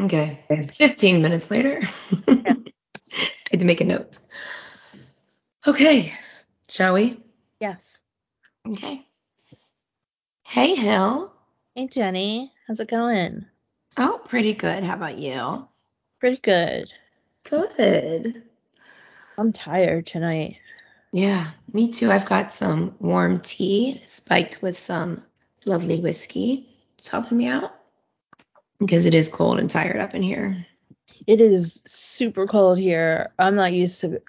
Okay. 15 minutes later. I had to make a note. Okay. Shall we? Yes. Okay. Hey, Hill. Hey, Jenny. How's it going? Oh, pretty good. How about you? Pretty good. Good. I'm tired tonight. Yeah, me too. I've got some warm tea spiked with some lovely whiskey. It's helping me out because it is cold and tired up in here. It is super cold here. I'm not used to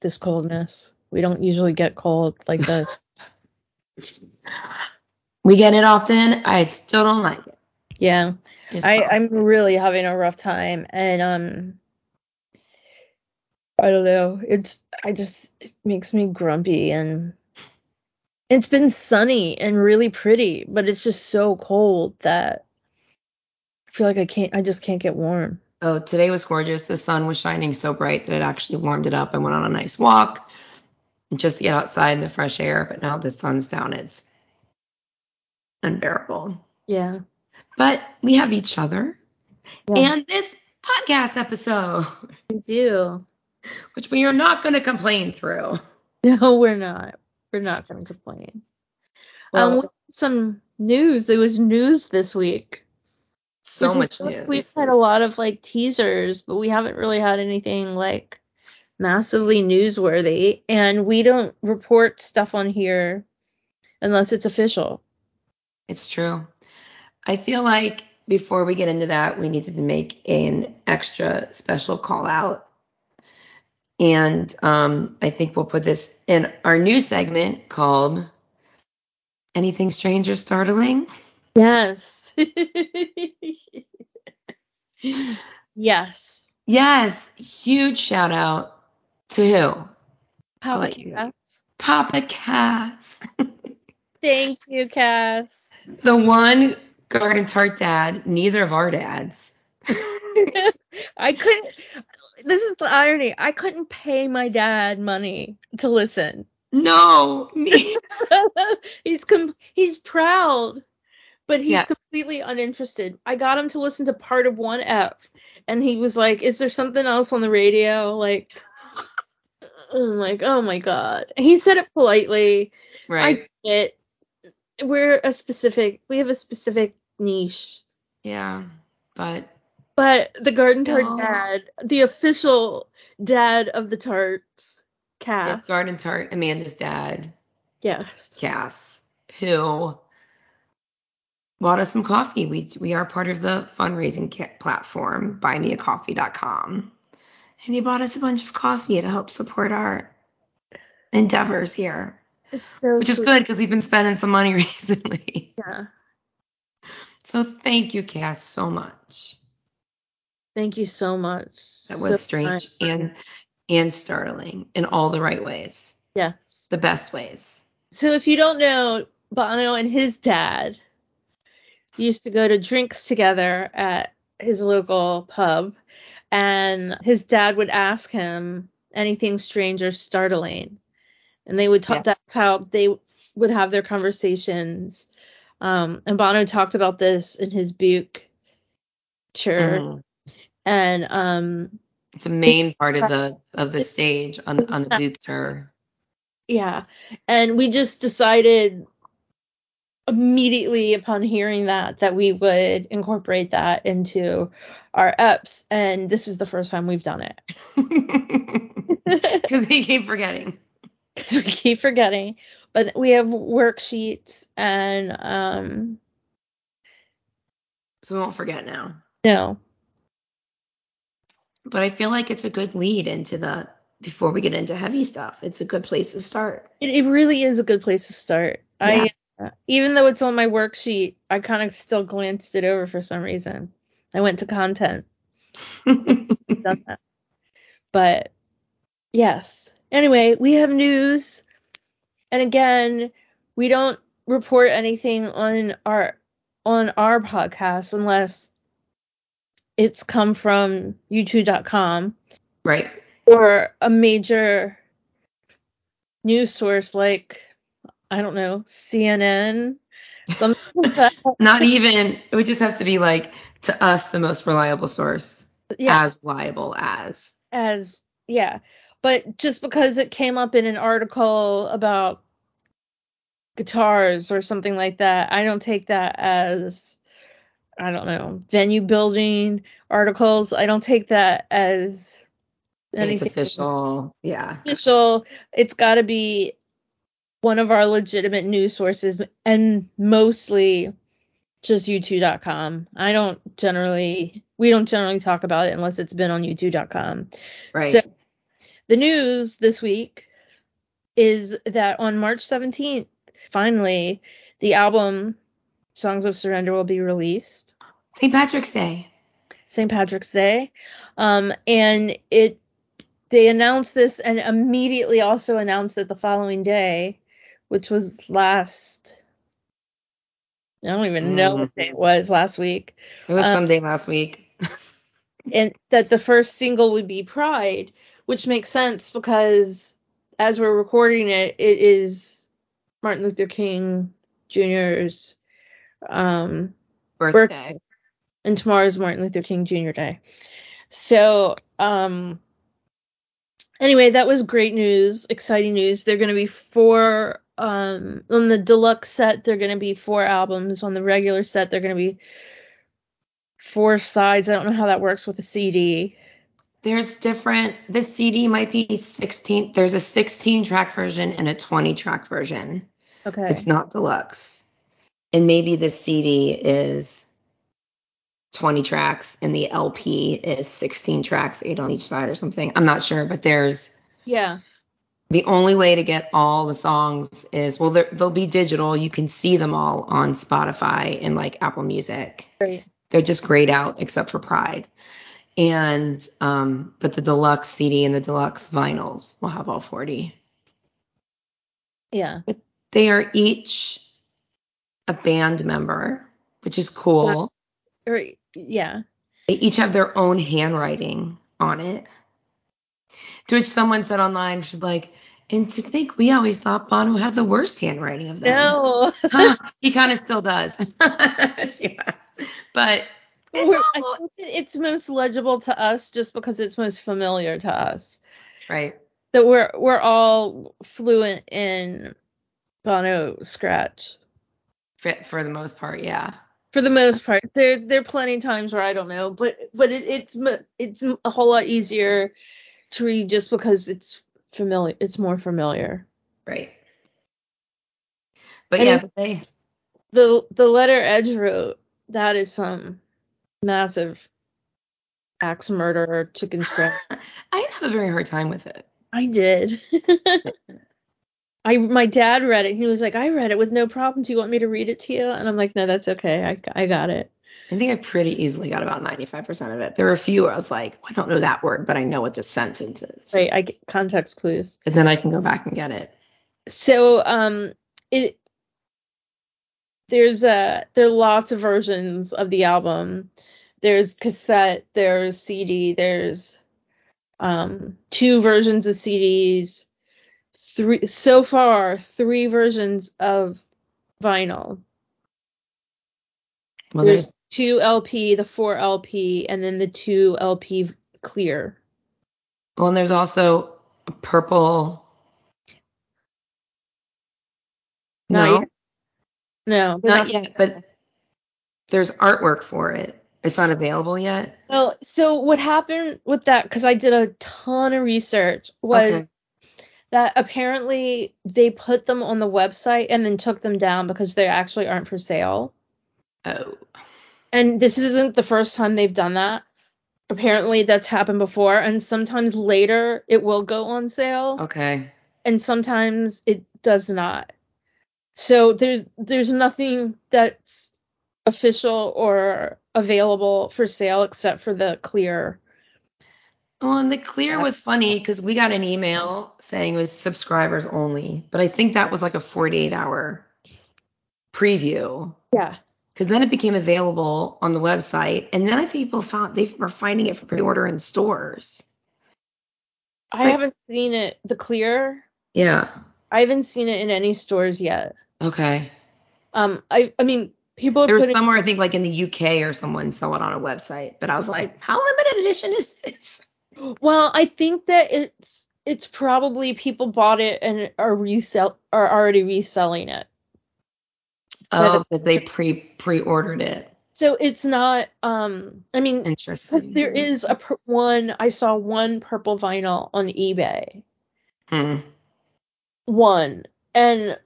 this coldness. We don't usually get cold like this. We get it often. I still don't like it. yeah. I, I'm really having a rough time and um I don't know. It's I just it makes me grumpy and it's been sunny and really pretty, but it's just so cold that feel like I can't I just can't get warm. Oh, today was gorgeous. The sun was shining so bright that it actually warmed it up. I went on a nice walk just to get outside in the fresh air, but now the sun's down. It's unbearable. Yeah. But we have each other Yeah. and this podcast episode, We do. which we are not going to complain through. No, we're not. We're not gonna complain. um Well, we- some news. There was news this week. So much like news. We've had a lot of like teasers, but we haven't really had anything like massively newsworthy. And we don't report stuff on here unless it's official. It's true. I feel like before we get into that, we needed to make an extra special call out. And um, I think we'll put this in our new segment called Anything Strange or Startling. Yes. yes. Yes, huge shout out to who? Papa. Cass. Papa Cass. Thank you, Cass. the one garden tart dad, neither of our dads. I couldn't. This is the irony. I couldn't pay my dad money to listen. No, me. he's com- he's proud, but he's Yes. completely uninterested. I got him to listen to part of one ep, and he was like, "Is there something else on the radio?" Like, I'm like, "Oh my god." He said it politely. right. I it. We're a specific. We have a specific niche. yeah, but But the Garden Still. Tart Dad, the official dad of the tarts cast. garden tart, Amanda's dad. yes. Cass, who bought us some coffee. We we are part of the fundraising ca- platform, buymeacoffee.com. And he bought us a bunch of coffee to help support our endeavors here, It's so which is good because we've been spending some money recently. Yeah. So thank you, Cass, so much. Thank you so much. That So was strange kind. and and startling in all the right ways, Yes. the best ways. So if you don't know, Bono and his dad used to go to drinks together at his local pub, and his dad would ask him anything strange or startling, and they would talk. Yeah. That's how they would have their conversations. Um, and Bono talked about this in his Buke church, Mm. and um, It's a main part of the of the stage on on the book tour. Yeah. And we just decided immediately upon hearing that that we would incorporate that into our EPs and this is the first time we've done it. Because we keep forgetting. Cuz we keep forgetting. But we have worksheets and um So we won't forget now. no. But I feel like it's a good lead into the before we get into heavy stuff. It's a good place to start. It, it really is a good place to start. I uh, even though it's on my worksheet, I kind of still glanced it over for some reason. I went to content. done that. But yes. Anyway, we have news. And again, we don't report anything on our on our podcast unless it's come from u2.com right. or a major news source like I don't know, CNN, like. Not even it would just have to be like to us the most reliable source. Yeah. As reliable as. As yeah. But just because it came up in an article about guitars or something like that, I don't take that as I don't know, venue building articles. I don't take that as anything it's official. Yeah. Official. It's got to be one of our legitimate news sources and mostly just u2.com. I don't generally we don't generally talk about it unless it's been on u2.com. Right. So the news this week is that on March 17th, finally, the album Songs of Surrender will be released. St. Patrick's Day. St. Patrick's Day. Um, and it they announced this and immediately also announced that the following day, which was last I don't even know mm. what day it was last week. It was um, someday last week. and that the first single would be Pride, which makes sense because as we're recording it, it is Martin Luther King Jr.'s um, birthday. birthday. And tomorrow's Martin Luther King Jr. Day. So, um, anyway, that was great news, exciting news. They're going to be four um on the deluxe set they're going to be four albums. On the regular set they're going to be four sides. I don't know how that works with a cd there's different the cd might be 16 there's a 16 track version and a 20 track version. Okay. It's not deluxe. And maybe the cd is 20 tracks and the lp is 16 tracks eight on each side or something. I'm not sure but there's yeah the only way to get all the songs is well they'll be digital. You can see them all on spotify and like apple music. Right. they're just grayed out except for pride. And um but the deluxe cd and the deluxe vinyls will have all 40 yeah. But they are each a band member which is cool. Right yeah. They each have their own handwriting on it to which someone said online, she's like, and to think we always thought Bono had the worst handwriting of them. No. he kind of still does. yeah. But it's, it's most legible to us just because it's most familiar to us. Right. That we're we're all fluent in Bono scratch. For, for the most part, yeah. For the most part, there there are plenty of times where I don't know, but but it, it's it's a whole lot easier to read just because it's familiar. It's more familiar. Right. But yeah, but they... the the letter Edge wrote that is some massive axe murder chicken scratch. I have a very hard time with it. I did. I my dad read it. He was like, I read it with no problem. Do you want me to read it to you? And I'm like, no, that's okay. I I got it. I think I pretty easily got about 95% of it. There were a few where I was like, I don't know that word, but I know what this sentence is. Right, I get context clues. And then I can go back and get it. So, um, it there's a there are lots of versions of the album. There's cassette, there's CD, there's um two versions of CDs, three so far three versions of vinyl. Well, there's two LP, the four LP, and then the two LP clear. Well, and there's also a purple. Not no, yet. no, not, not yet. But there's artwork for it. It's not available yet. Well, so what happened with that? Because I did a ton of research. Was okay. that apparently they put them on the website and then took them down because they actually aren't for sale. Oh and this isn't the first time they've done that. Apparently that's happened before and sometimes later it will go on sale. Okay. And sometimes it does not. So there's there's nothing that's official or available for sale except for the clear. Well, and the clear was funny because we got an email saying it was subscribers only, but I think that was like a 48 hour preview. Yeah because then it became available on the website, and then I think people found they were finding it for pre-order in stores. It's I like, haven't seen it. The clear. Yeah. I haven't seen it in any stores yet. Okay. Um, I I mean, People There was somewhere I think like in the UK or someone saw it on a website, but I was like, how limited edition is this? well, I think that it's it's probably people bought it and are resell are already reselling it. Oh, because they pre pre ordered it. So it's not um I mean Interesting. there is a one I saw one purple vinyl on eBay. Hmm. One and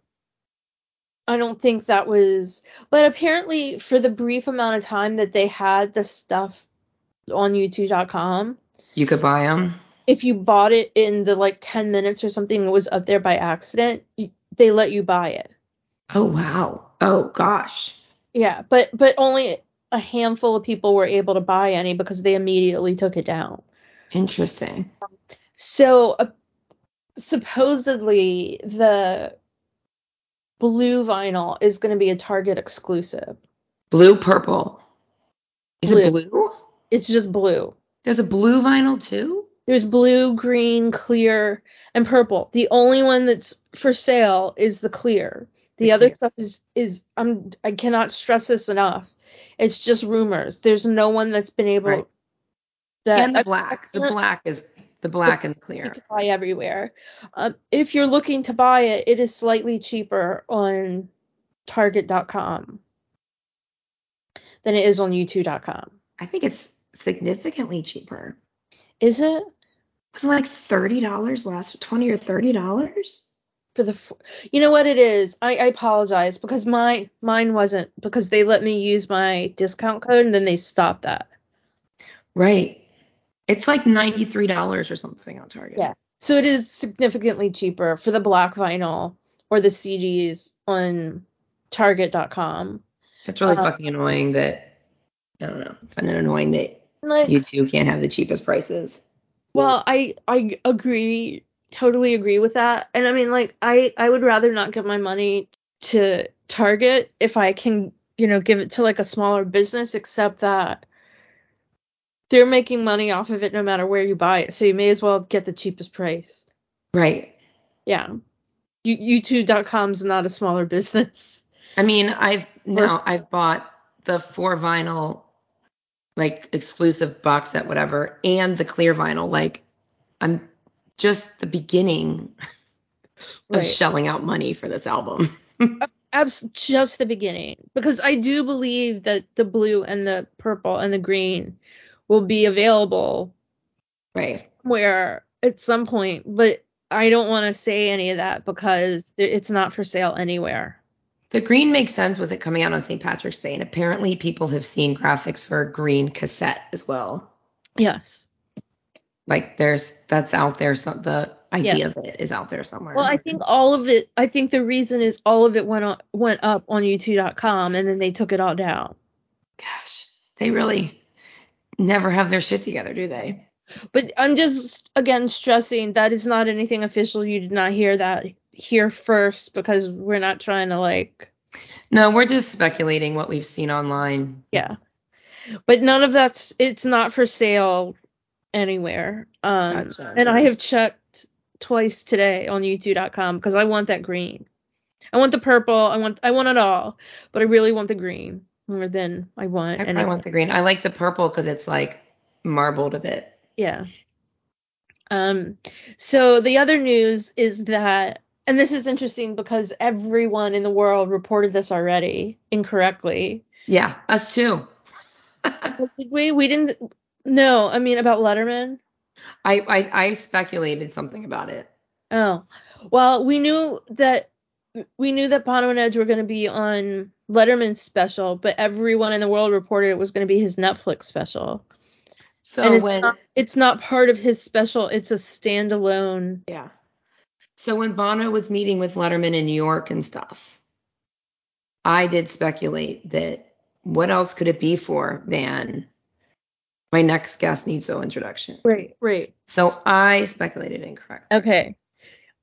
I don't think that was but apparently for the brief amount of time that they had the stuff on u2.com You could buy them. if you bought it in the like 10 minutes or something it was up there by accident you, they let you buy it Oh wow. Oh gosh. yeah but but only a handful of people were able to buy any because they immediately took it down Interesting. so uh, supposedly the blue vinyl is going to be a target exclusive Blue, purple. Is it blue? it's just blue There's a blue vinyl too. There's blue, green, clear, and purple. The only one that's for sale is the clear. The, The other stuff is is I'm I cannot stress this enough. It's just rumors. There's no one that's been able Right. that and the I- black. The black is the black and you clear. can buy everywhere. Uh, if you're looking to buy it, it is slightly cheaper on Target.com than it is on U2.com. I think it's significantly cheaper. Is it Wasn't it like thirty dollars last twenty or thirty dollars? For the? You know what it is. I, I apologize because my mine wasn't because they let me use my discount code and then they stopped that. Right. It's like ninety three dollars or something on Target. Yeah. So it is significantly cheaper for the black vinyl or the CDs on Target.com. It's really Uh, fucking annoying that I don't know. I find it annoying that Like, U2 can't have the cheapest prices. Well, I I agree, totally agree with that. And I mean, like, I I would rather not give my money to Target if I can, you know, give it to like a smaller business, except that they're making money off of it no matter where you buy it. So you may as well get the cheapest price. Right. Yeah. You U2.com is not a smaller business. I mean, I've now I've bought the four vinyl like exclusive box set, whatever, and the clear vinyl. Like I'm just the beginning of shelling out money for this album. Abs- just the beginning because I do believe that the blue and the purple and the green will be available right. somewhere at some point, but I don't want to say any of that because it's not for sale anywhere. The green makes sense with it coming out on St. Patrick's Day, and apparently people have seen graphics for a green cassette as well. Yes. Like there's that's out there. So the idea of it is out there somewhere. Well, I think all of it. I think the reason is all of it went on, went up on U2.com and then they took it all down. Gosh, they really never have their shit together, do they? But I'm just again stressing that is not anything official. You did not hear that here first because we're not trying to like No, we're just speculating what we've seen online. yeah. But none of that's it's not for sale anywhere. Um Gotcha. and I have checked twice today on u2.com because I want that green. I want the purple, I want I want it all, but I really want the green more than I want and I any probably want the green. I like the purple because it's like marbled a bit. Yeah. Um, so the other news is that, and this is interesting because everyone in the world reported this already incorrectly. Yeah, us too. Did we? We didn't. No, I mean about Letterman. I, I I speculated something about it. Oh, well, we knew that we knew that Bono and Edge were going to be on Letterman's special, but everyone in the world reported it was going to be his Netflix special. So and it's when not, it's not part of his special. It's a standalone. yeah, so when Bono was meeting with Letterman in New York and stuff, I did speculate that what else could it be for than my next guest needs no introduction. Right. Right. So I speculated incorrect. Okay.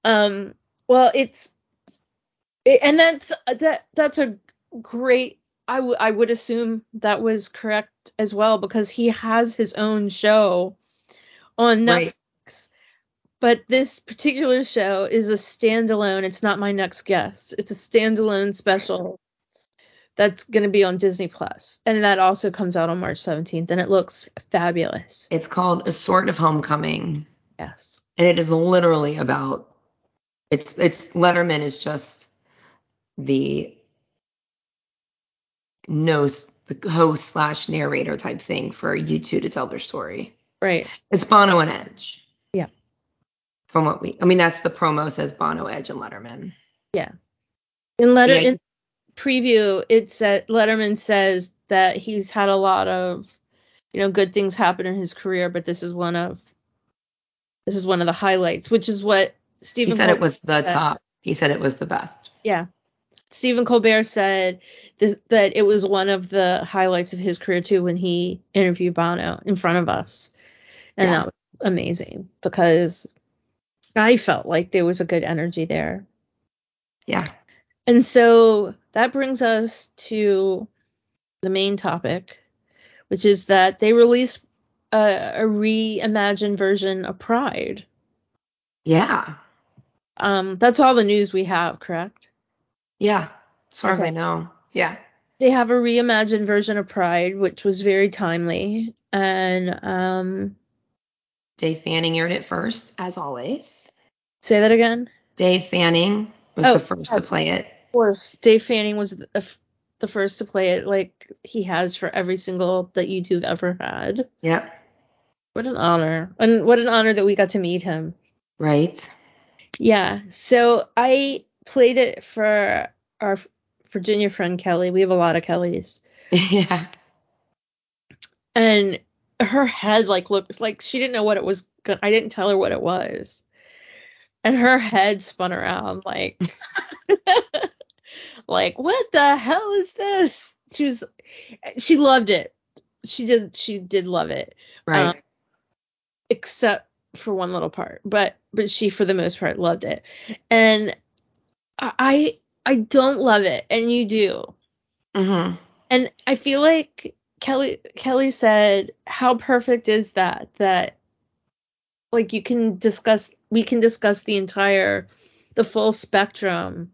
Um well it's it, and that's that that's a great I would I would assume that was correct as well because he has his own show on Netflix. Right. But this particular show is a standalone. It's not my next guest. It's a standalone special that's going to be on Disney Plus, and that also comes out on March 17th, and it looks fabulous. It's called A Sort of Homecoming. Yes. And it is literally about it's it's Letterman is just the nose the host slash narrator type thing for U2 to tell their story. Right. It's Bono and Edge. Yeah. From what we I mean that's the promo says Bono, Edge, and Letterman. Yeah. In letter Yeah. Preview, it said Letterman says that he's had a lot of, you know, good things happen in his career, but this is one of this is one of the highlights, which is what He Stephen said Col- it was the said. top. He said it was the best. Yeah. Stephen Colbert said this, that it was one of the highlights of his career too when he interviewed Bono in front of us. And Yeah. that was amazing because I felt like there was a good energy there. Yeah. And so that brings us to the main topic, which is that they released a, a reimagined version of Pride. Yeah. Um, that's all the news we have, correct? Yeah. As far as I know. Yeah. They have a reimagined version of Pride, which was very timely. And um, Dave Fanning aired it first, as always. say that again. Dave Fanning was Oh, the first to play it. Of course, Dave Fanning was the, f- the first to play it, like he has for every single that U2 ever had. Yep. What an honor, and what an honor that we got to meet him. Right. Yeah. So I played it for our Virginia friend Kelly. We have a lot of Kellys. yeah. And her head like looked like she didn't know what it was go- I didn't tell her what it was. And her head spun around like like what the hell is this? She was she loved it. She did she did love it. Right. Um, except for one little part but but she for the most part loved it and i i don't love it and you do mm-hmm. and i feel like kelly kelly said how perfect is that that like you can discuss we can discuss the entire the full spectrum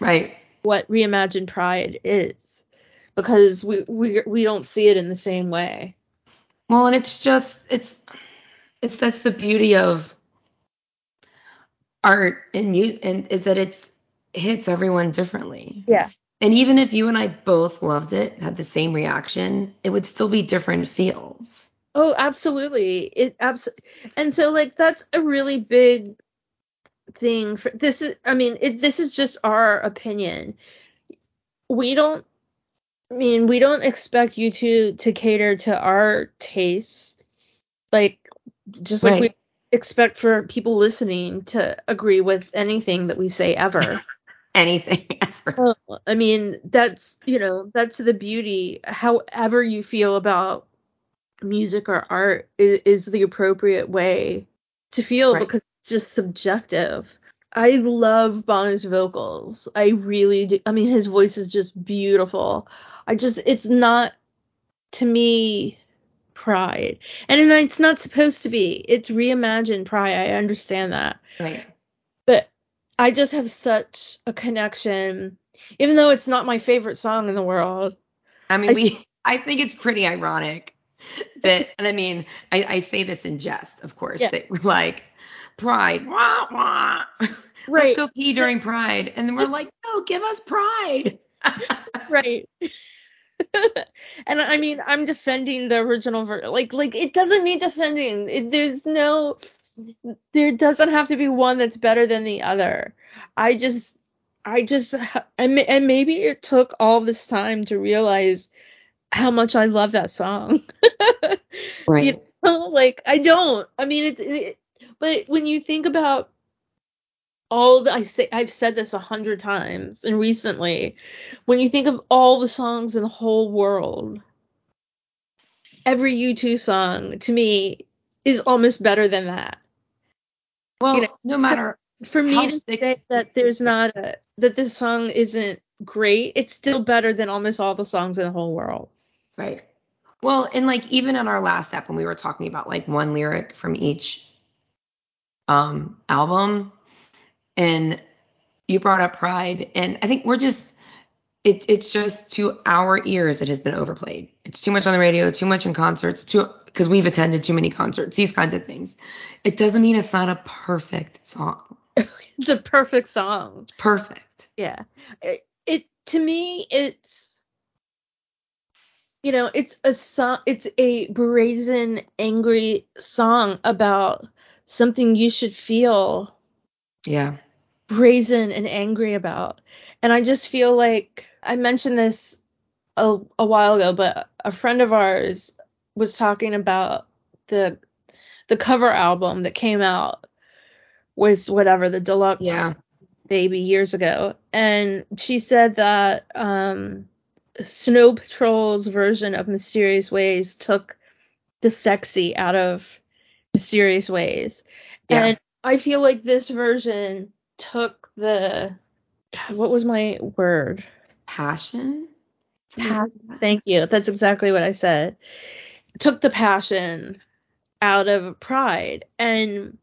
Right. What reimagined pride is because we we we don't see it in the same way Well, and it's just it's it's that's the beauty of art and you and is that it's hits everyone differently. yeah And even if you and I both loved it, had the same reaction, it would still be different feels. Oh, absolutely. It abs- and so like that's a really big thing for this is I mean, it, this is just our opinion. We don't I mean, we don't expect you to to cater to our tastes. Like just like we expect for people listening to agree with anything that we say ever. Anything ever. Well, I mean, that's you know, that's the beauty. However you feel about music or art is, is the appropriate way to feel Right. because just subjective. I love Bono's vocals. I really do. I mean, his voice is just beautiful. I just, it's not to me pride, and it's not supposed to be. It's reimagined pride. I understand that Right. but I just have such a connection, even though it's not my favorite song in the world. I mean, I- we I think it's pretty ironic that and I mean, I, I say this in jest, of course, Yeah. that like pride, wah, wah. Right. Let's go pee during pride. And then we're like, no, give us pride. Right. and I mean, I'm defending the original ver- like like it doesn't need defending. It, there's no there doesn't have to be one that's better than the other. I just I just and, and maybe it took all this time to realize how much I love that song. Right. You know, like I don't. I mean, it's it, but when you think about all the I say I've said this a hundred times and recently, when you think of all the songs in the whole world, every U2 song to me is almost better than that. well, you know, no so- matter For me to sick- say that there's not a that this song isn't great, it's still better than almost all the songs in the whole world. Right. Well, and like even in our last step when we were talking about like one lyric from each um album and you brought up pride and I think we're just it, it's just to our ears it has been overplayed. It's too much on the radio, too much in concerts, too because we've attended too many concerts, these kinds of things. It doesn't mean it's not a perfect song. it's a perfect song. Perfect. Yeah. It, it to me it's you know, it's a song it's a brazen angry song about something you should feel Yeah. brazen and angry about. And I just feel like I mentioned this a, a while ago, but a friend of ours was talking about the the cover album that came out with whatever the deluxe Yeah. baby years ago and she said that um snow patrol's version of mysterious ways took the sexy out of mysterious ways Yeah. and i feel like this version took the what was my word Passion? Pa- thank you that's exactly what i said took the passion out of pride and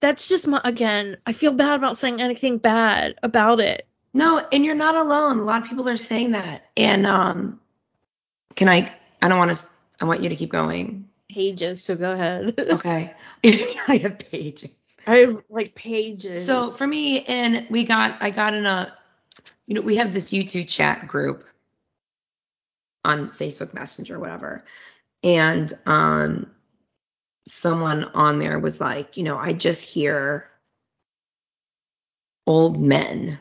that's just my again i feel bad about saying anything bad about it No, and you're not alone. A lot of people are saying that. And um can I I don't want to I want you to keep going. Pages so go ahead. Okay. I have pages. i have like pages. So for me, and we got, I got in a, you know, we have this U2 chat group on Facebook Messenger, whatever, and um, someone on there was like, you know, I just hear old men,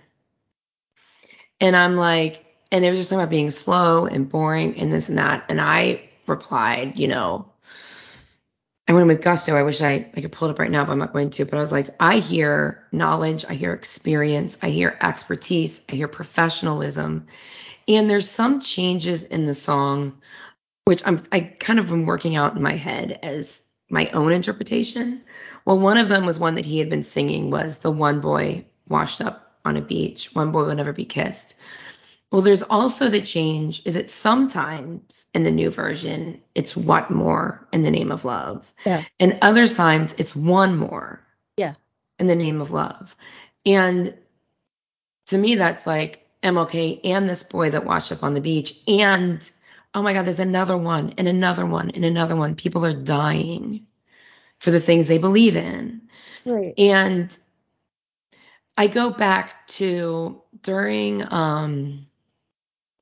and I'm like, and they were just talking about being slow and boring and this and that, and I replied, you know, I went with gusto. I wish I, I could pull it up right now, but I'm not going to. But I was like, I hear knowledge, I hear experience, I hear expertise, I hear professionalism. And there's some changes in the song, which I'm I kind of am working out in my head as my own interpretation. Well, one of them was one that he had been singing was the one boy washed up on a beach, one boy will never be kissed. Well, there's also the change is it sometimes in the new version it's what more in the name of love. Yeah. And other times it's one more. Yeah. In the name of love. And to me that's like MLK and this boy that washed up on the beach and oh my god there's another one and another one and another one. People are dying for the things they believe in. right And I go back to during um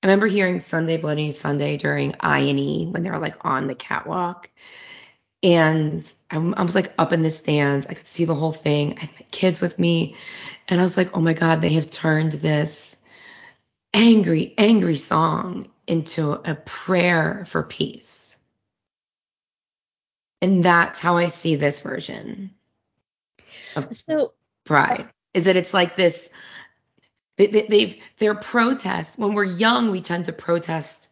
I remember hearing Sunday Bloody Sunday during I and E when they were like on the catwalk. And I, I was like up in the stands. I could see the whole thing. I had my kids with me. And I was like, oh my God, they have turned this angry, angry song into a prayer for peace. And that's how I see this version of so pride is that it's like this they, they, they've their protest when we're young we tend to protest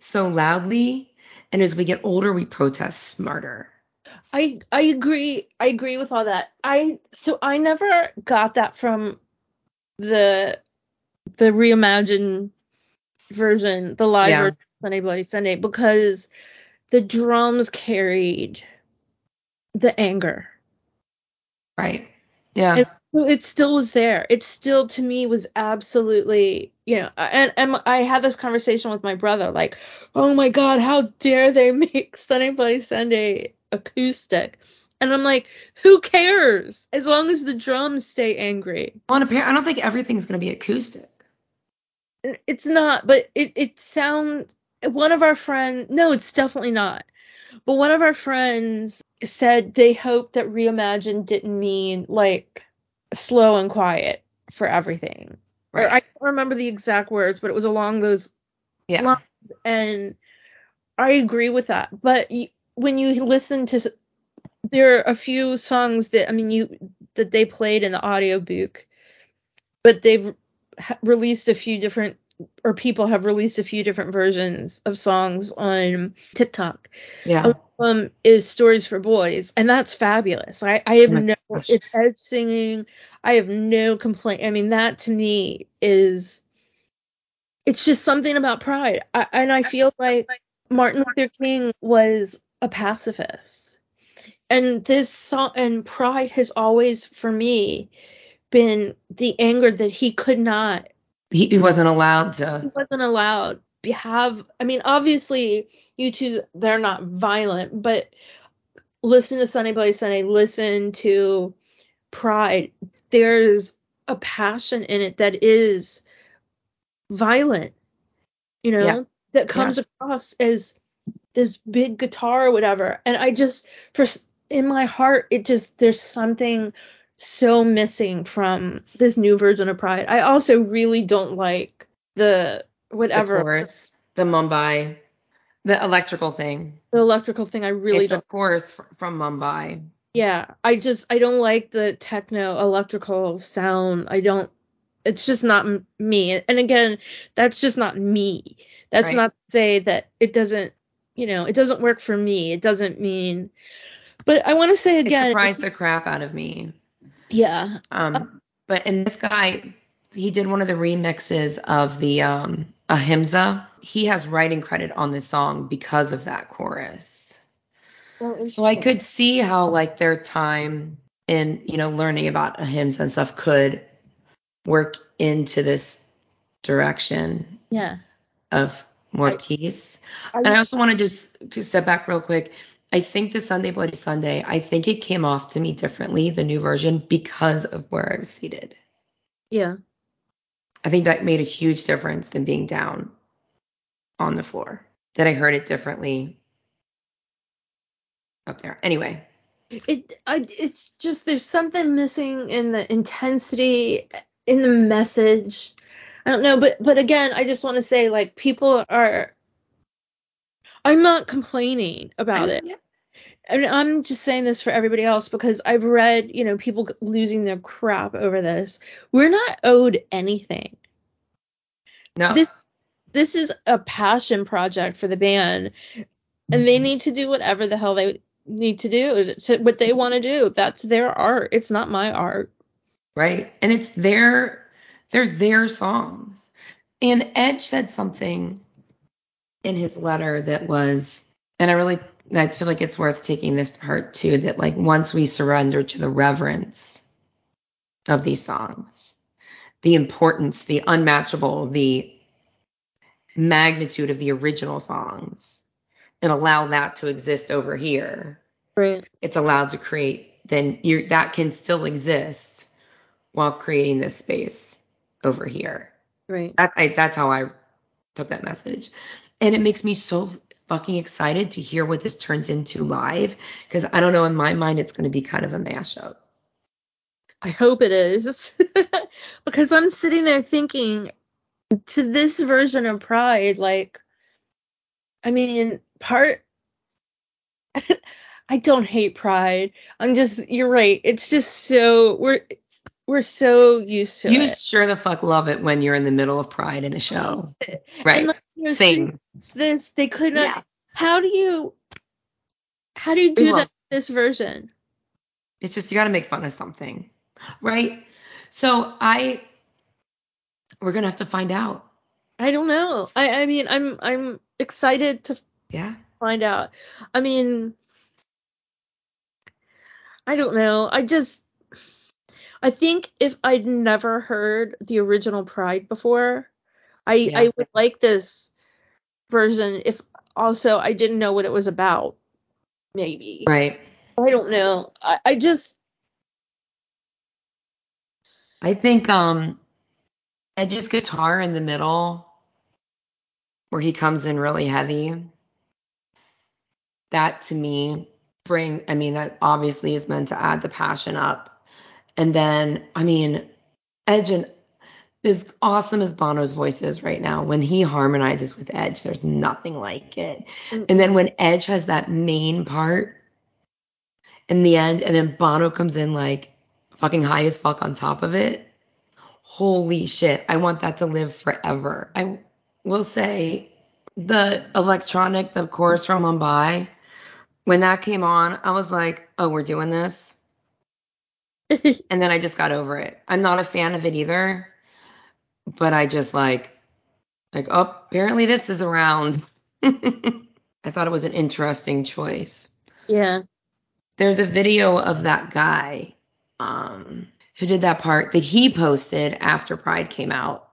so loudly and as we get older we protest smarter I I agree. I agree with all that. I so I never got that from the the reimagined version, the live Yeah. version Sunday Bloody Sunday, because the drums carried the anger. right yeah And it still was there. It still to me was absolutely, you know, and, and I had this conversation with my brother, like, oh my god, how dare they make Sunday Bloody Sunday acoustic? And I'm like, who cares? As long as the drums stay angry. on a pair i don't think everything's going to be acoustic It's not, but it it sounds. One of our friends, no, it's definitely not. But one of our friends said they hoped that reimagine didn't mean like slow and quiet for everything. Or I can't remember the exact words, but it was along those yeah lines, and I agree with that. But y- when you listen to, s- there are a few songs that I mean you that they played in the audiobook, but they've ha- released a few different or people have released a few different versions of songs on TikTok. yeah Um, is Stories for Boys, and that's fabulous. I I have Oh no gosh. it's Ed singing. I have no complaint. I mean that to me is it's just something about pride. I, and I feel like Martin Luther King was a pacifist. And this song and pride has always for me been the anger that he could not He, he wasn't allowed to. he wasn't allowed to have I mean obviously U2 they're not violent but listen to Sunday Bloody Sunday listen to Pride there's a passion in it that is violent you know Yeah. that comes across as this big guitar or whatever and I just for in my heart it just there's something so missing from this new version of Pride I also really don't like the The whatever chorus, the Mumbai, the electrical thing. the electrical thing I really it's don't. chorus fr- from Mumbai. Yeah, I just I don't like the techno electrical sound. I don't. It's just not m- me. And again, that's just not me. That's Right. not to say that it doesn't. You know, it doesn't work for me. It doesn't mean. But I want to say It again. surprised the crap out of me. Yeah. Um, but and this guy, he did one of the remixes of the um, Ahimsa. He has writing credit on this song because of that chorus. So I could see how like their time in you know learning about Ahimsa and stuff could work into this direction Yeah. of more I- peace. I- And I also want to just step back real quick. I think the Sunday Bloody Sunday, I think it came off to me differently, the new version, because of where I was seated. Yeah. I think that made a huge difference than being down on the floor. That I heard it differently up there. Anyway, It. I, it's just there's something missing in the intensity in the message. I don't know, but but again, I just want to say like people are. I'm not complaining about it. Yeah. and I'm just saying this for everybody else because I've read, you know, people losing their crap over this. We're not owed anything. No, This this is a passion project for the band, and they mm-hmm. need to do whatever the hell they need to do to what they want to do. That's their art. It's not my art. right? And it's their they're their songs. And Edge said something in his letter that was and I really I feel like it's worth taking this to heart too that like once we surrender to the reverence of these songs, the importance, the unmatchable, the magnitude of the original songs and allow that to exist over here Right. it's allowed to create, then you that can still exist while creating this space over here. Right. That, I, that's how I took that message, and it makes me so fucking excited to hear what this turns into live because I don't know in my mind it's going to be kind of a mashup. I hope it is. because I'm sitting there thinking to this version of Pride, like, I mean, part. I don't hate Pride. I'm just, you're right. It's just so, we're, we're so used to You it. sure the fuck love it when you're in the middle of Pride in a show, right? Like, Same. This, they could not. Yeah. How do you, how do you do that this version? It's just you got to make fun of something, right? So I, we're gonna have to find out. I don't know. I, I mean, I'm, I'm excited to Yeah. find out. I mean, I don't know. I just, I think if I'd never heard the original Pride before, I Yeah. I would like this version. If also I didn't know what it was about, maybe. Right. I don't know. I, I just, I think um Edge's guitar in the middle where he comes in really heavy. That to me bring I mean that obviously is meant to add the passion up. And then I mean Edge and as awesome as Bono's voice is right now, when he harmonizes with Edge, there's nothing like it. Mm. And then when Edge has that main part in the end, and then Bono comes in like fucking high as fuck on top of it. Holy shit. I want that to live forever. I will say the electronic, the chorus from Mumbai, when that came on, I was like, oh, we're doing this. And then I just got over it. I'm not a fan of it either, but I just like, like, oh, apparently this is around. I thought it was an interesting choice yeah. there's a video of that guy um, who did that part that he posted after Pride came out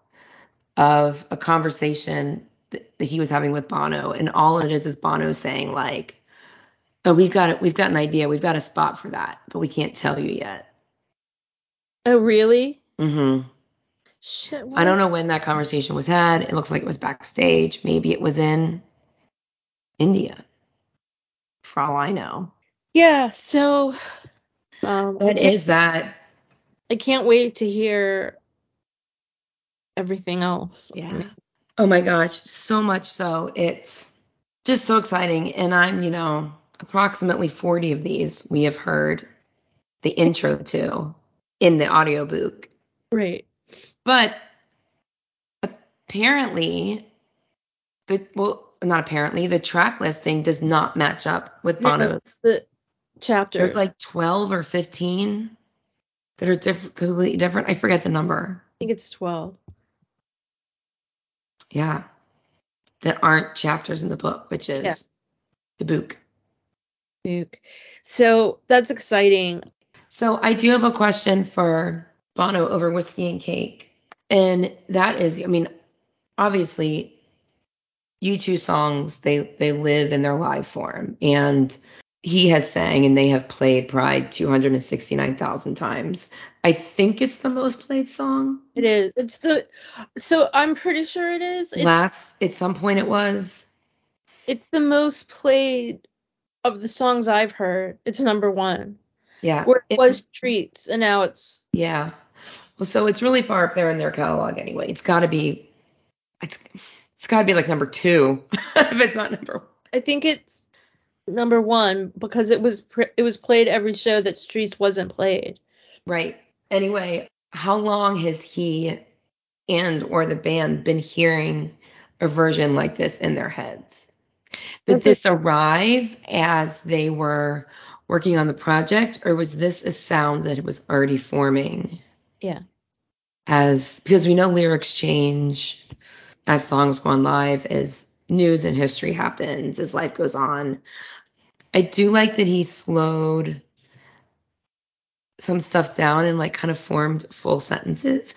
of a conversation that, that he was having with Bono, and all it is is Bono saying like, "Oh, we've got it. We've got an idea. We've got a spot for that, but we can't tell you yet." Oh, really? Mm-hmm. Shit. I don't know when that conversation was had. It looks like it was backstage. Maybe it was in India. For all I know. Yeah. So. Um, What is that? I can't wait to hear everything else. Yeah. Oh my gosh, so much so. It's just so exciting. And I'm, you know, approximately 40 of these we have heard the intro to in the audiobook. Right. But apparently, the well, not apparently, the track listing does not match up with Bono's. The chapter. There's like 12 or 15 that are diff- completely different. I forget the number. I think it's 12. Yeah. That aren't chapters in the book, which is Yeah. the book. Duke. So that's exciting. So I do have a question for Bono over whiskey and cake. And that is, I mean, obviously U2 songs, they they live in their live form. And he has sang and they have played Pride 269,000 times. I think it's the most played song. It is. It's the. So I'm pretty sure it is. It's, Last at some point it was. it's the most played of the songs I've heard. It's number one. Yeah. Where it It- was Streets, and now it's. Yeah. Well, so it's really far up there in their catalog anyway. It's got to be, it's it's got to be like number two if it's not number. One. I think it's number one because it was pr- it was played every show that Streets wasn't played. Right. Anyway, how long has he and or the band been hearing a version like this in their heads? Did this arrive as they were working on the project, or was this a sound that was already forming? Yeah. As because we know lyrics change as songs go on live, as news and history happens, as life goes on. I do like that he slowed some stuff down and like kind of formed full sentences.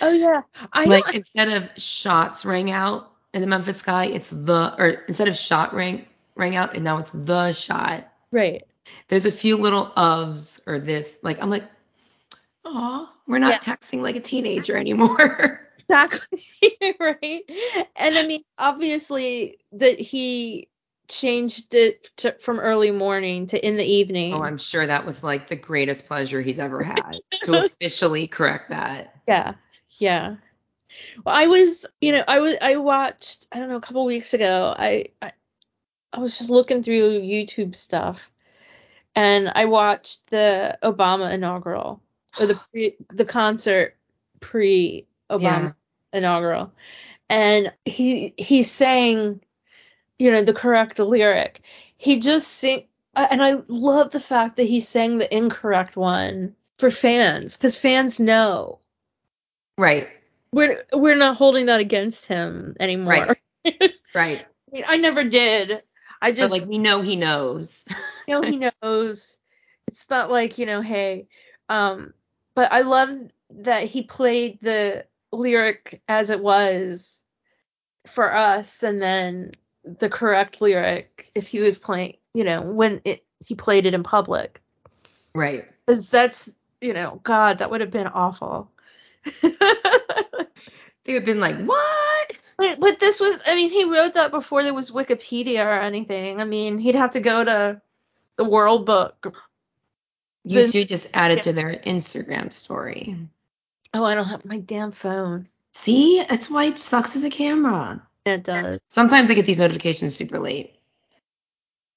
Oh yeah, I like know. instead of shots rang out in the Memphis sky, it's the or instead of shot rang rang out and now it's the shot. Right. There's a few little ofs or this like I'm like, oh, we're not texting like a teenager anymore. Exactly. right. And I mean, obviously that he changed it to, from early morning to in the evening. oh, I'm sure that was like the greatest pleasure he's ever had to officially correct that. Yeah. Yeah. Well, I was, you know, I was, I watched, I don't know, a couple weeks ago, I, I, I was just looking through YouTube stuff, and I watched the Obama inaugural or the pre, the concert pre Obama Yeah. inaugural, and he he sang, you know, the correct lyric. He just sing, uh, and I love the fact that he sang the incorrect one for fans, because fans know Right. we're we're not holding that against him anymore. Right. Right. I mean, I never did. I But just like we know he knows. you know he knows. It's not like you know, hey, um, but I love that he played the lyric as it was for us, and then the correct lyric if he was playing, you know, when it he played it in public, Right. because that's you know, God, that would have been awful. They would have been like, what? But, but this was, I mean, he wrote that before there was Wikipedia or anything. I mean, he'd have to go to the World Book. You The- two just added to their Instagram story. Oh, I don't have my damn phone. See, that's why it sucks as a camera. It does. Sometimes I get these notifications super late.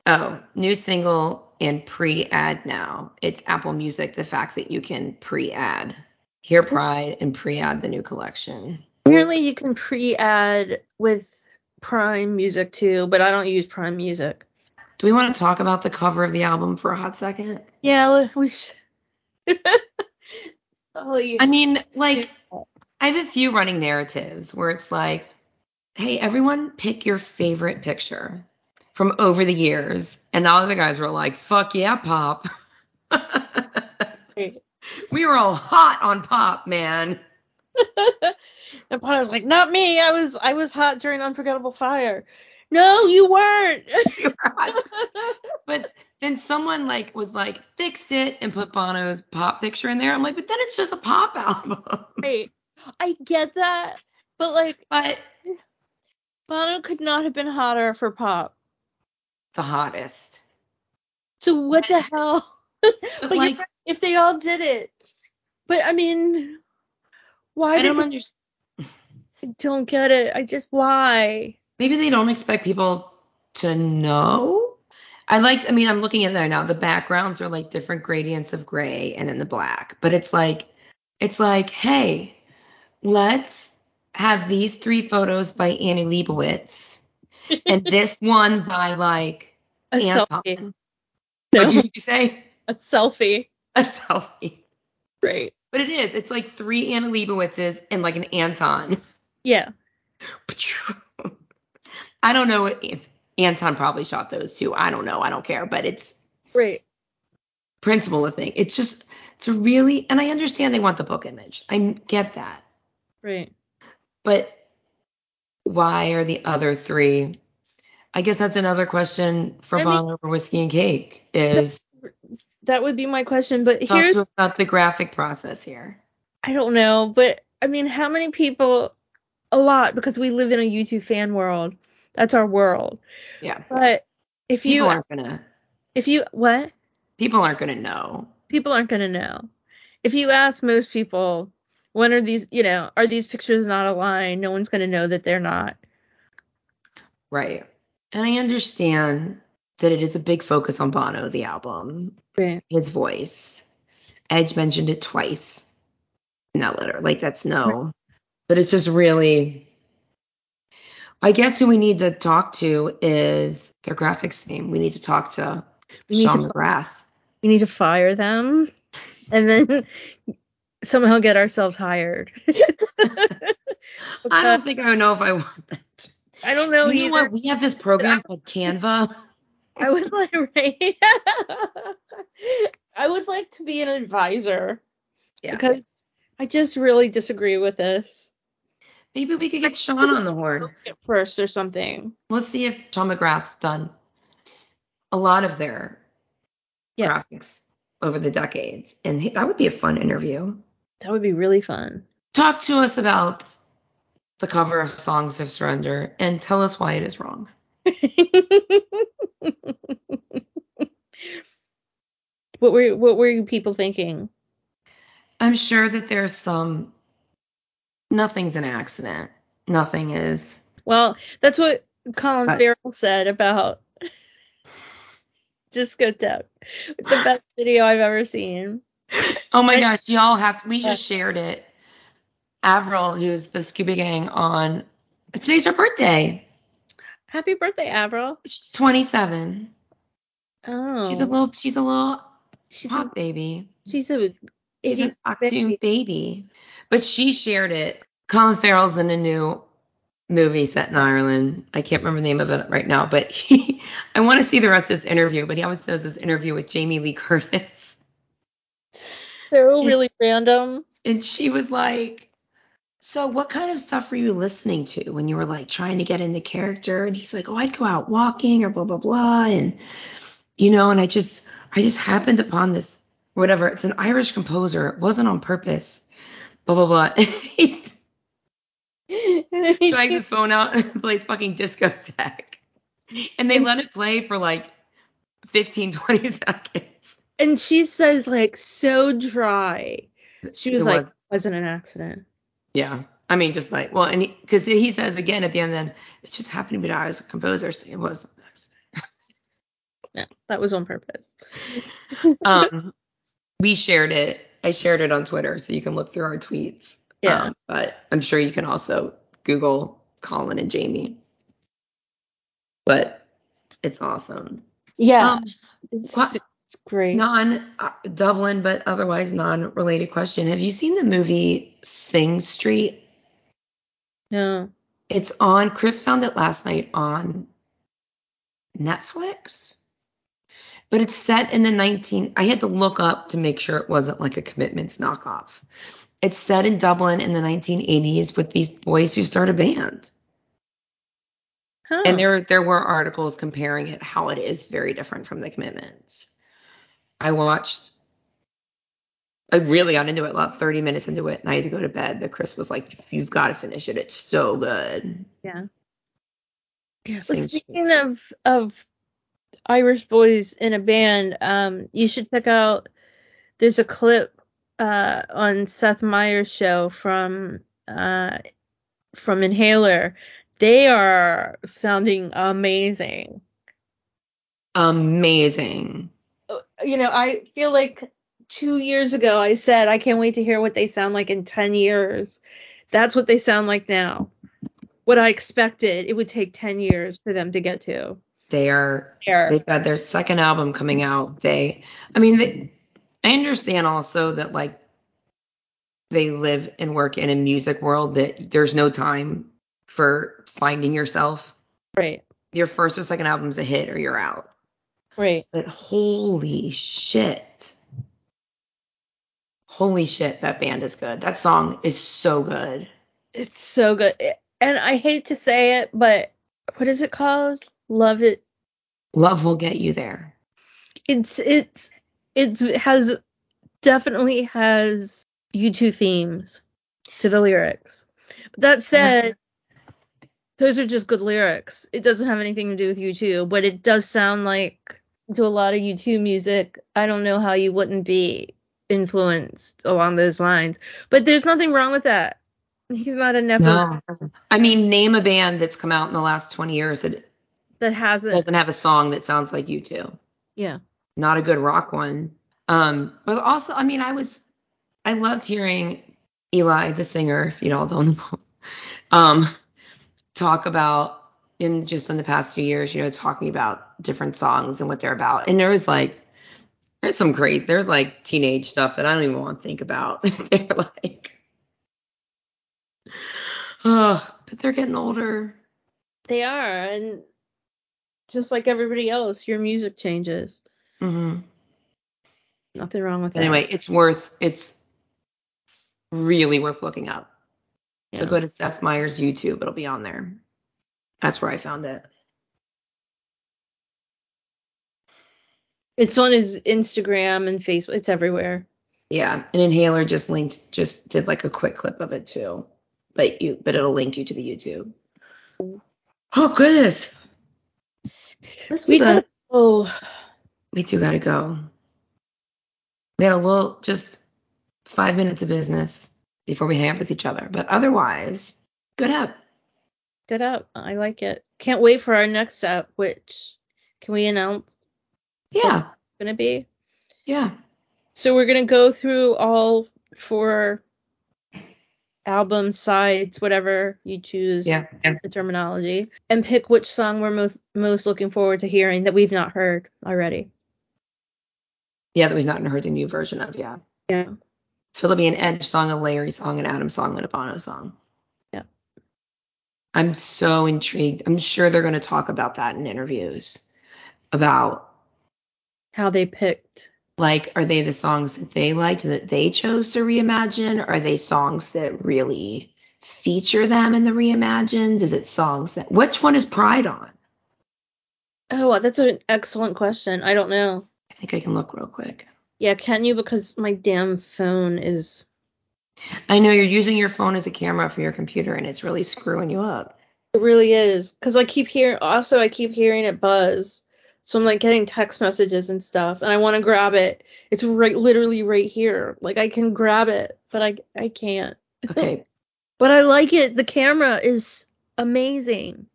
Oh, new single and pre-add now. It's Apple Music. The fact that you can pre-add, hear Pride, and pre-add the new collection. Apparently, you can pre-add with Prime Music too, but I don't use Prime Music. Do we want to talk about the cover of the album for a hot second? Yeah, we should. oh, yeah. I mean, like, I have a few running narratives where it's like, hey, everyone pick your favorite picture from over the years. And all of the guys were like, fuck yeah, pop. we were all hot on pop, man. And was like, not me. I was I was hot during Unforgettable Fire. No, you weren't. but then someone like was like fixed it and put Bono's pop picture in there. I'm like, but then it's just a pop album. Right. I get that, but like, but Bono could not have been hotter for pop. The hottest. So what the hell? but like, if they all did it, but I mean, why? I don't understand. I don't get it. I just why? Maybe they don't expect people to know. I like. I mean, I'm looking at it now. The backgrounds are like different gradients of gray and then the black, but it's like, it's like, hey, let's have these three photos by Annie Leibovitz and this one by like a Anton. selfie. What did you say? A selfie. A selfie. Right. But it is. It's like three Annie Leibovitzes and like an Anton. Yeah. I don't know if Anton probably shot those too. I don't know. I don't care. But it's right. Principle of thing. It's just it's a really and I understand they want the book image. I get that. Right. But why are the other three? I guess that's another question for I Bono over whiskey and cake. Is that would be my question? But here's about the graphic process here. I don't know, but I mean, how many people? A lot because we live in a YouTube fan world. That's our world. Yeah. But if people you aren't gonna. If you what? People aren't gonna know. People aren't gonna know. If you ask most people when are these, you know, are these pictures not aligned? No one's going to know that they're not. Right. And I understand that it is a big focus on Bono, the album, right. his voice. Edge mentioned it twice in that letter. Like, that's no. But it's just really. I guess who we need to talk to is their graphics team. We need to talk to we Shaughn McGrath. We need to fire them and then somehow get ourselves hired. I don't think I know if I want that. I don't know. You know what? We have this program called Canva. I would like right. I would like to be an advisor. Yeah. Because I just really disagree with this. Maybe we could get Shaughn on the horn first or something. We'll see if Shaughn McGrath's done a lot of their yeah. graphics over the decades, and he, that would be a fun interview. That would be really fun. Talk to us about the cover of Songs of Surrender and tell us why it is wrong. what were what were you people thinking? I'm sure that there's some nothing's an accident. Nothing is. Well, that's what Colin but, Farrell said about Discotheque. It's the best video I've ever seen. Oh my gosh, y'all have we just shared it. Avril, who's the Scuba Gang on today's her birthday. Happy birthday, Avril. She's 27. Oh. She's a oh. little she's a little she's pop a, baby. She's a she's an baby. baby. But she shared it. Colin Farrell's in a new movie set in Ireland. I can't remember the name of it right now, but he I want to see the rest of this interview, but he always does this interview with Jamie Lee Curtis so really random. And she was like, So what kind of stuff were you listening to when you were like trying to get into character? And he's like, Oh, I'd go out walking or blah blah blah. And you know, and I just I just happened upon this whatever. It's an Irish composer. It wasn't on purpose. Blah blah blah. he drags his phone out and plays fucking discotheque. And they let it play for like 15, 20 seconds and she says like so dry. She was it like, was. wasn't an accident. Yeah. I mean, just like, well, and because he, he, says again at the end, then it just happened to be I was a composer, so it was an accident. yeah, that was on purpose. um, we shared it. I shared it on Twitter, so you can look through our tweets. Yeah. Um, but I'm sure you can also Google Colin and Jamie. But it's awesome. Yeah. Um, it's, great. Non uh, Dublin, but otherwise non-related question. Have you seen the movie Sing Street? No. It's on. Chris found it last night on Netflix. But it's set in the 19. I had to look up to make sure it wasn't like a Commitments knockoff. It's set in Dublin in the 1980s with these boys who start a band. Huh. And there there were articles comparing it how it is very different from the commitments. I watched I really got into it about 30 minutes into it and I had to go to bed. But Chris was like, You've got to finish it. It's so good. yeah. Well, Same speaking of of Irish boys in a band, um, you should check out. There's a clip uh, on Seth Meyers' show from uh, from Inhaler. They are sounding amazing. Amazing. You know, I feel like two years ago I said I can't wait to hear what they sound like in ten years. That's what they sound like now. What I expected it would take ten years for them to get to. They are There. they've got their second album coming out. They I mean they, I understand also that like they live and work in a music world that there's no time for finding yourself. Right. Your first or second album's a hit or you're out. Right. But holy shit. Holy shit, that band is good. That song is so good. It's so good. And I hate to say it, but what is it called? Love it. Love will get you there. It's it's it's it has definitely has U2 themes to the lyrics. But that said, those are just good lyrics. It doesn't have anything to do with U2, but it does sound like to a lot of U2 music. I don't know how you wouldn't be influenced along those lines. But there's nothing wrong with that. He's not a nepo No. I mean, name a band that's come out in the last 20 years that that hasn't. doesn't have a song that sounds like U2. Yeah. Not a good rock one. Um, but also, I mean, I was, I loved hearing Eli, the singer, if you all don't know, um, talk about in just in the past few years, you know, talking about different songs and what they're about. And there was like, there's some great, there's like teenage stuff that I don't even want to think about. they're like, oh, but they're getting older. They are, and just like everybody else, your music changes. hmm Nothing wrong with that. Anyway, it's worth, it's really worth looking up. So go to Seth Meyers YouTube. It'll be on there. That's where I found it. It's on his Instagram and Facebook. It's everywhere. Yeah, and Inhaler just linked, just did like a quick clip of it too. But you, but it'll link you to the YouTube. Oh goodness, this We a. oh, We do gotta go. We had a little, just five minutes of business before we hang up with each other. But otherwise, good up. good up. I like it. Can't wait for our next up, which can we announce Yeah, it's gonna be? yeah. So we're gonna go through all four album sides, whatever you choose Yeah, yeah. the terminology, and pick which song we're most most looking forward to hearing that we've not heard already. Yeah, that we've not heard the new version of. Yeah. Yeah. So there'll be an Edge song, a Larry song, an Adam song, and a Bono song. Yeah. I'm so intrigued. I'm sure they're going to talk about that in interviews. About How they picked. Like, are they the songs that they liked that they chose to reimagine? Are they songs that really feature them in the reimagined? Is it songs that which one is Pride on? Oh, that's an excellent question. I don't know. I think I can look real quick. Yeah, can you? Because my damn phone is. I know you're using your phone as a camera for your computer and it's really screwing you up. It really is. Because I keep hearing. Also, I keep hearing it buzz. So I'm like getting text messages and stuff, and I want to grab it. It's right, literally right here. Like I can grab it, but I I can't. Okay. But I like it. The camera is amazing.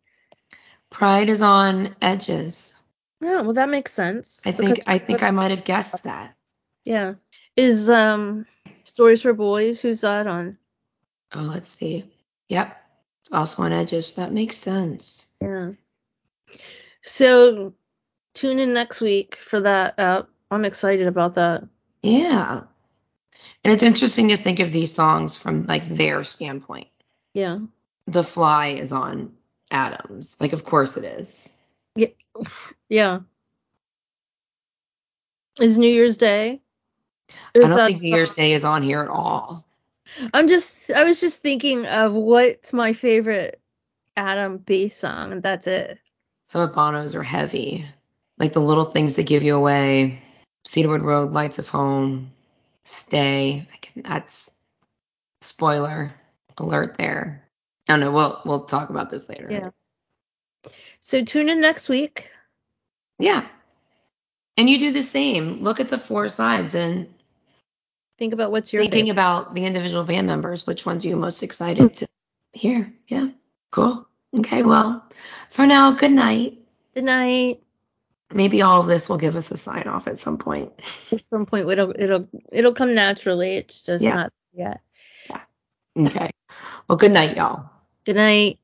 Pride is on Edges. Yeah, well that makes sense. I think I think I might have guessed that. Yeah. Is um Stories for Boys? Who's that on? Oh, let's see. Yep. It's also on edges. That makes sense. Yeah. So tune in next week for that. Uh, I'm excited about that. Yeah. And it's interesting to think of these songs from like their standpoint. Yeah. The Fly is on Adams. Like of course it is. Yeah. Yeah. Is New Year's Day? I don't think New Year's Day is on here at all. I'm just I was just thinking of what's my favorite Adam bass song, and that's it. Some of Bono's are heavy, like the little things that give you away. Cedarwood Road, Lights of Home, Stay. Can, that's spoiler alert there. I don't know. We'll we'll talk about this later. Yeah. So tune in next week. Yeah. And you do the same. Look at the four sides and think about what's your thinking favorite. about the individual band members. Which ones are you most excited to hear? Yeah. Cool. Okay. Well, for now, good night. Good night. Maybe all of this will give us a sign off at some point. At some point, it'll it'll it'll come naturally. It's just yeah. not yet. Yeah. Okay. Well, good night, y'all. Good night.